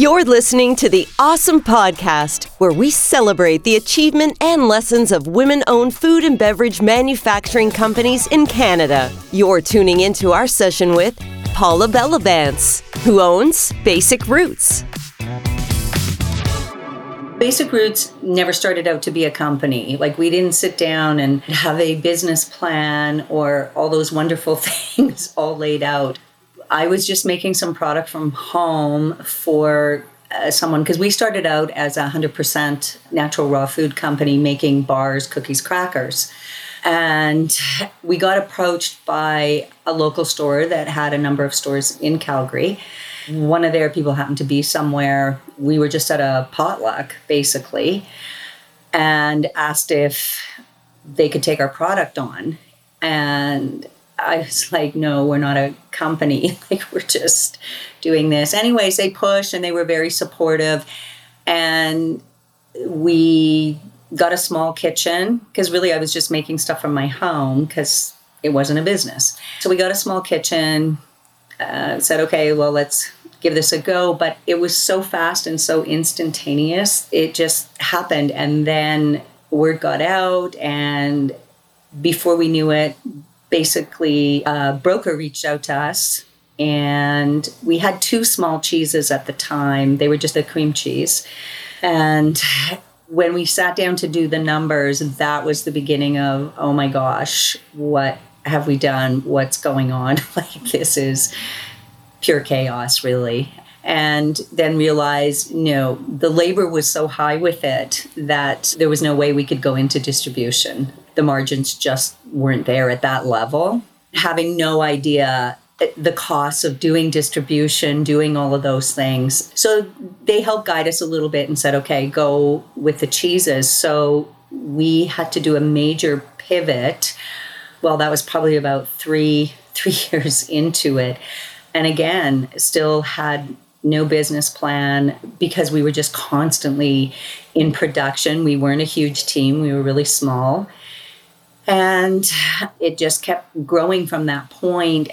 You're listening to the Awesome Podcast, where we celebrate the achievement and lessons of women owned food and beverage manufacturing companies in Canada. You're tuning into our session with Paula Bellavance, who owns Basic Roots. Basic Roots never started out to be a company. Like, we didn't sit down and have a business plan or all those wonderful things all laid out. I was just making some product from home for uh, someone because we started out as a 100% natural raw food company making bars, cookies, crackers. And we got approached by a local store that had a number of stores in Calgary. One of their people happened to be somewhere. We were just at a potluck, basically, and asked if they could take our product on. And I was like, no, we're not a company. Like, we're just doing this. Anyways, they pushed and they were very supportive. And we got a small kitchen because really I was just making stuff from my home because it wasn't a business. So we got a small kitchen, uh, said, okay, well, let's give this a go. But it was so fast and so instantaneous. It just happened. And then word got out. And before we knew it, basically a broker reached out to us and we had two small cheeses at the time. They were just a cream cheese. And when we sat down to do the numbers that was the beginning of oh my gosh what have we done? What's going on? Like this is pure chaos really. And then realized you know the labor was so high with it that there was no way we could go into distribution the margins just weren't there at that level. Having no idea eh, the costs of doing distribution, doing all of those things. So they helped guide us a little bit and said, okay, go with the cheeses. So we had to do a major pivot. Well, that was probably about three three years into it. And again, still had no business plan because we were just constantly in production. We weren't a huge team, we were really small. And it just kept growing from that point.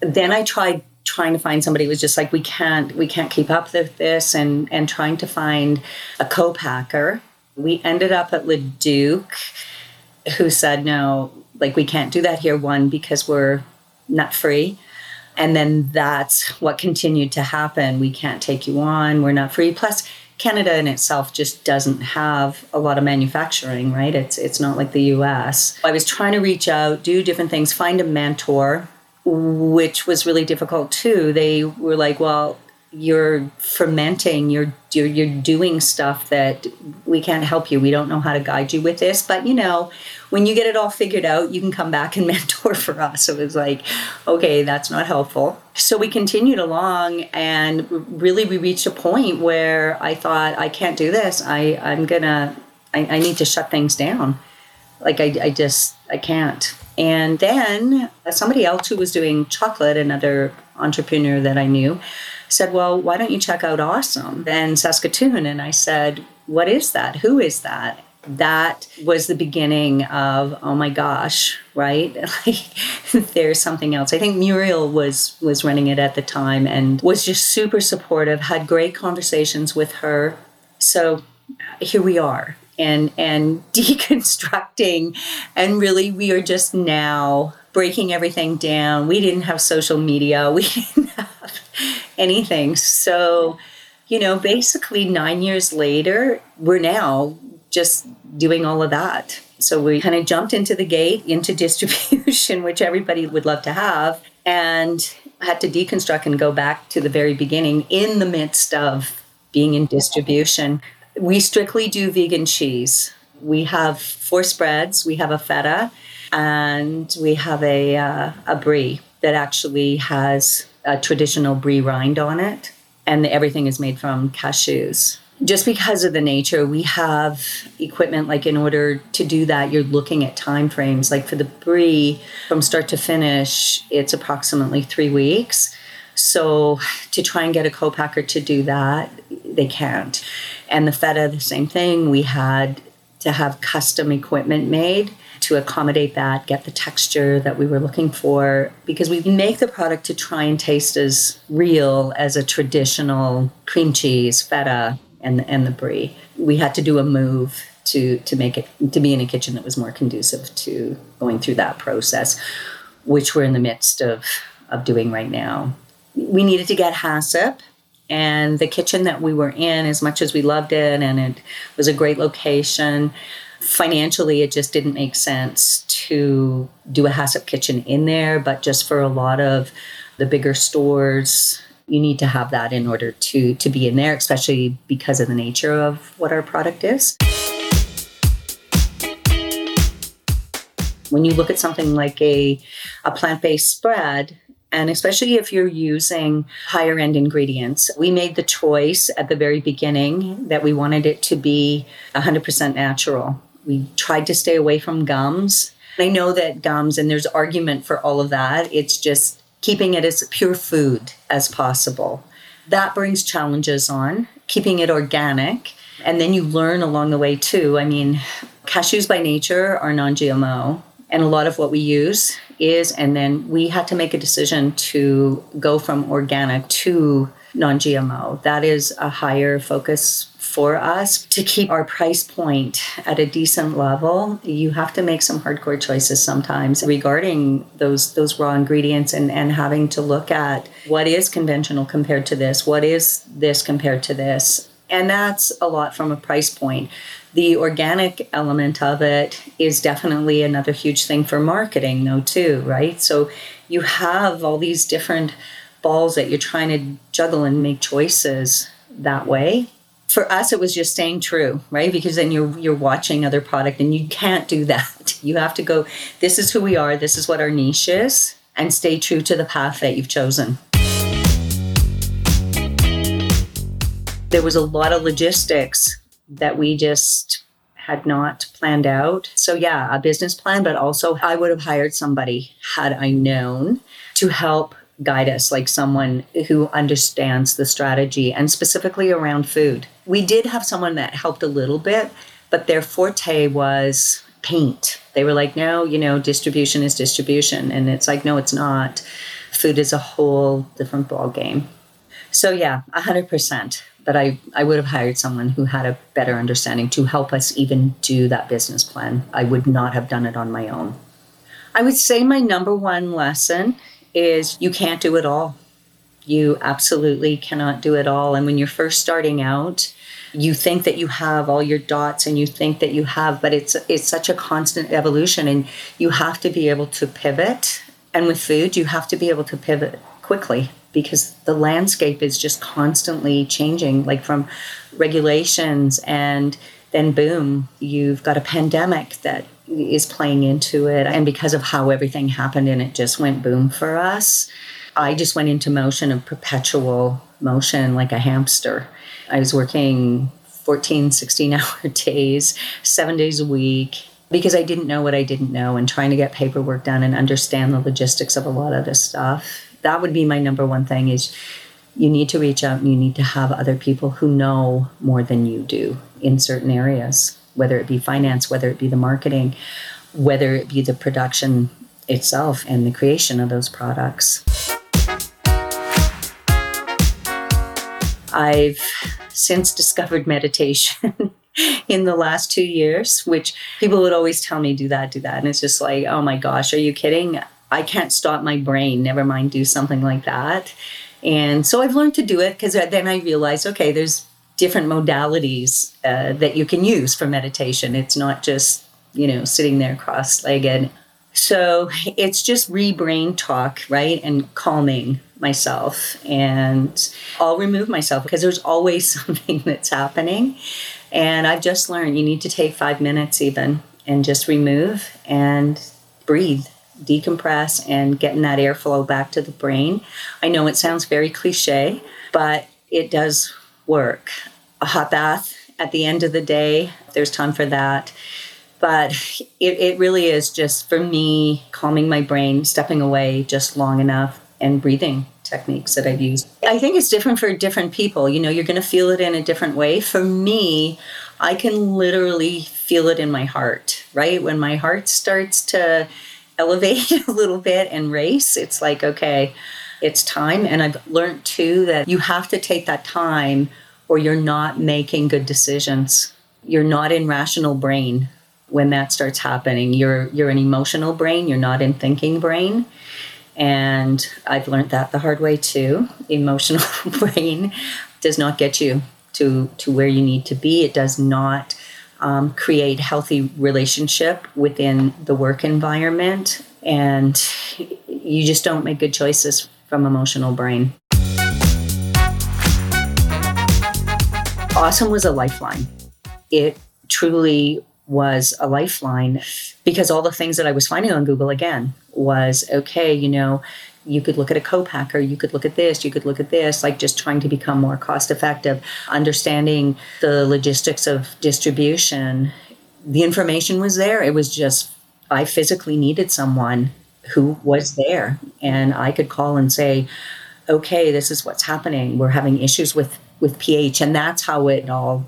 Then I tried trying to find somebody who was just like we can't we can't keep up with this and and trying to find a co-packer. We ended up at Leduc who said no, like we can't do that here one because we're not free. And then that's what continued to happen. We can't take you on. We're not free. Plus, Canada in itself just doesn't have a lot of manufacturing, right? It's it's not like the US. I was trying to reach out, do different things, find a mentor, which was really difficult too. They were like, "Well, you're fermenting, you're, you're you're doing stuff that we can't help you. We don't know how to guide you with this, but you know, when you get it all figured out, you can come back and mentor for us. So it was like, okay, that's not helpful. So we continued along and really we reached a point where I thought, I can't do this. I, I'm gonna I, I need to shut things down. Like I, I just I can't. And then uh, somebody else who was doing chocolate, another entrepreneur that I knew, said, Well, why don't you check out Awesome in Saskatoon? And I said, What is that? Who is that? That was the beginning of, oh my gosh, right? Like there's something else. I think Muriel was was running it at the time and was just super supportive, had great conversations with her. So here we are and and deconstructing and really we are just now breaking everything down. We didn't have social media. We didn't have anything. So, you know, basically nine years later, we're now just doing all of that. So we kind of jumped into the gate, into distribution, which everybody would love to have, and had to deconstruct and go back to the very beginning in the midst of being in distribution. We strictly do vegan cheese. We have four spreads. We have a feta, and we have a uh, a brie that actually has a traditional brie rind on it, and everything is made from cashews. Just because of the nature, we have equipment like in order to do that, you're looking at time frames. Like for the brie, from start to finish, it's approximately three weeks. So to try and get a co-packer to do that, they can't. And the feta, the same thing. We had to have custom equipment made to accommodate that, get the texture that we were looking for, because we make the product to try and taste as real as a traditional cream cheese, feta, and, and the brie. We had to do a move to, to make it to be in a kitchen that was more conducive to going through that process, which we're in the midst of, of doing right now. We needed to get HACCP and the kitchen that we were in, as much as we loved it and it was a great location, financially it just didn't make sense to do a HACCP kitchen in there. But just for a lot of the bigger stores, you need to have that in order to to be in there, especially because of the nature of what our product is. When you look at something like a, a plant based spread, and especially if you're using higher end ingredients. We made the choice at the very beginning that we wanted it to be 100% natural. We tried to stay away from gums. I know that gums, and there's argument for all of that. It's just keeping it as pure food as possible. That brings challenges on, keeping it organic. And then you learn along the way too. I mean, cashews by nature are non GMO and a lot of what we use is and then we had to make a decision to go from organic to non-gmo that is a higher focus for us. To keep our price point at a decent level you have to make some hardcore choices sometimes regarding those those raw ingredients and and having to look at what is conventional compared to this what is this compared to this and that's a lot from a price point. The organic element of it is definitely another huge thing for marketing though too right? So you have all these different balls that you're trying to juggle and make choices that way. For us it was just staying true right? Because then you're you're watching other product and you can't do that. You have to go this is who we are. This is what our niche is and stay true to the path that you've chosen there was a lot of logistics that we just had not planned out. So, yeah, a business plan, but also I would have hired somebody had I known to help guide us, like someone who understands the strategy and specifically around food. We did have someone that helped a little bit, but their forte was paint. They were like, no, you know, distribution is distribution. And it's like, no, it's not. Food is a whole different ball game. So yeah, 100% that I, I would have hired someone who had a better understanding to help us even do that business plan. I would not have done it on my own. I would say my number one lesson is you can't do it all. You absolutely cannot do it all. And when you're first starting out, you think that you have all your dots and you think that you have, but it's it's such a constant evolution and you have to be able to pivot. And with food, you have to be able to pivot quickly because the landscape is just constantly changing, like from regulations and then boom, you've got a pandemic that is playing into it. And because of how everything happened and it just went boom for us, I just went into motion of perpetual motion like a hamster. I was working 14, 16 hour days, seven days a week, because I didn't know what I didn't know and trying to get paperwork done and understand the logistics of a lot of this stuff that would be my number one thing is you need to reach out and you need to have other people who know more than you do in certain areas whether it be finance whether it be the marketing whether it be the production itself and the creation of those products i've since discovered meditation in the last two years, which people would always tell me, do that, do that. And it's just like, oh my gosh, are you kidding? I can't stop my brain, never mind do something like that. And so I've learned to do it because then I realized, okay, there's different modalities uh, that you can use for meditation. It's not just, you know, sitting there cross legged. So it's just re brain talk, right? And calming myself. And I'll remove myself because there's always something that's happening. And I've just learned you need to take five minutes even and just remove and breathe decompress and getting that airflow back to the brain. I know it sounds very cliche, but it does work. A hot bath at the end of the day, there's time for that. But it, it really is just for me calming my brain, stepping away just long enough, and breathing techniques that I've used. I think it's different for different people. You know, you're going to feel it in a different way. For me, I can literally feel it in my heart, right? When my heart starts to elevate a little bit and race, it's like, okay, it's time. And I've learned too that you have to take that time or you're not making good decisions. You're not in rational brain when that starts happening. You're you're an emotional brain, you're not in thinking brain. And I've learned that the hard way too. Emotional brain does not get you to to where you need to be. It does not um, create healthy relationship within the work environment, and you just don't make good choices from emotional brain. Awesome was a lifeline. It truly was a lifeline because all the things that I was finding on Google again was okay, you know, you could look at a co-packer, you could look at this, you could look at this, like just trying to become more cost effective, understanding the logistics of distribution. The information was there. It was just I physically needed someone who was there and I could call and say, okay, this is what's happening. We're having issues with with pH and that's how it all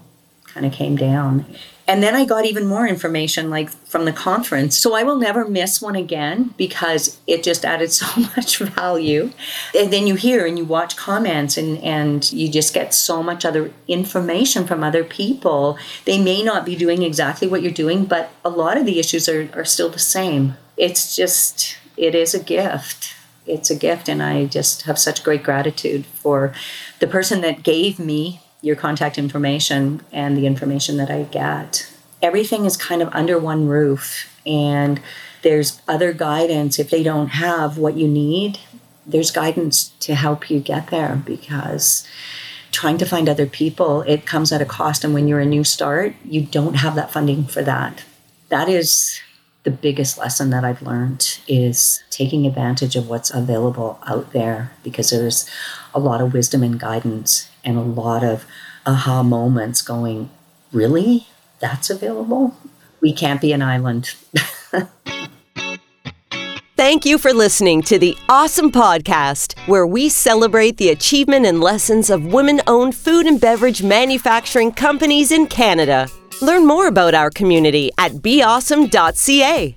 kind of came down. And then I got even more information like from the conference. So I will never miss one again because it just added so much value. And then you hear and you watch comments and, and you just get so much other information from other people. They may not be doing exactly what you're doing, but a lot of the issues are, are still the same. It's just, it is a gift. It's a gift. And I just have such great gratitude for the person that gave me your contact information and the information that I get. Everything is kind of under one roof, and there's other guidance. If they don't have what you need, there's guidance to help you get there because trying to find other people, it comes at a cost. And when you're a new start, you don't have that funding for that. That is the biggest lesson that I've learned is taking advantage of what's available out there because there's a lot of wisdom and guidance and a lot of aha moments going, really? That's available? We can't be an island. Thank you for listening to the Awesome Podcast, where we celebrate the achievement and lessons of women owned food and beverage manufacturing companies in Canada. Learn more about our community at beawesome.ca.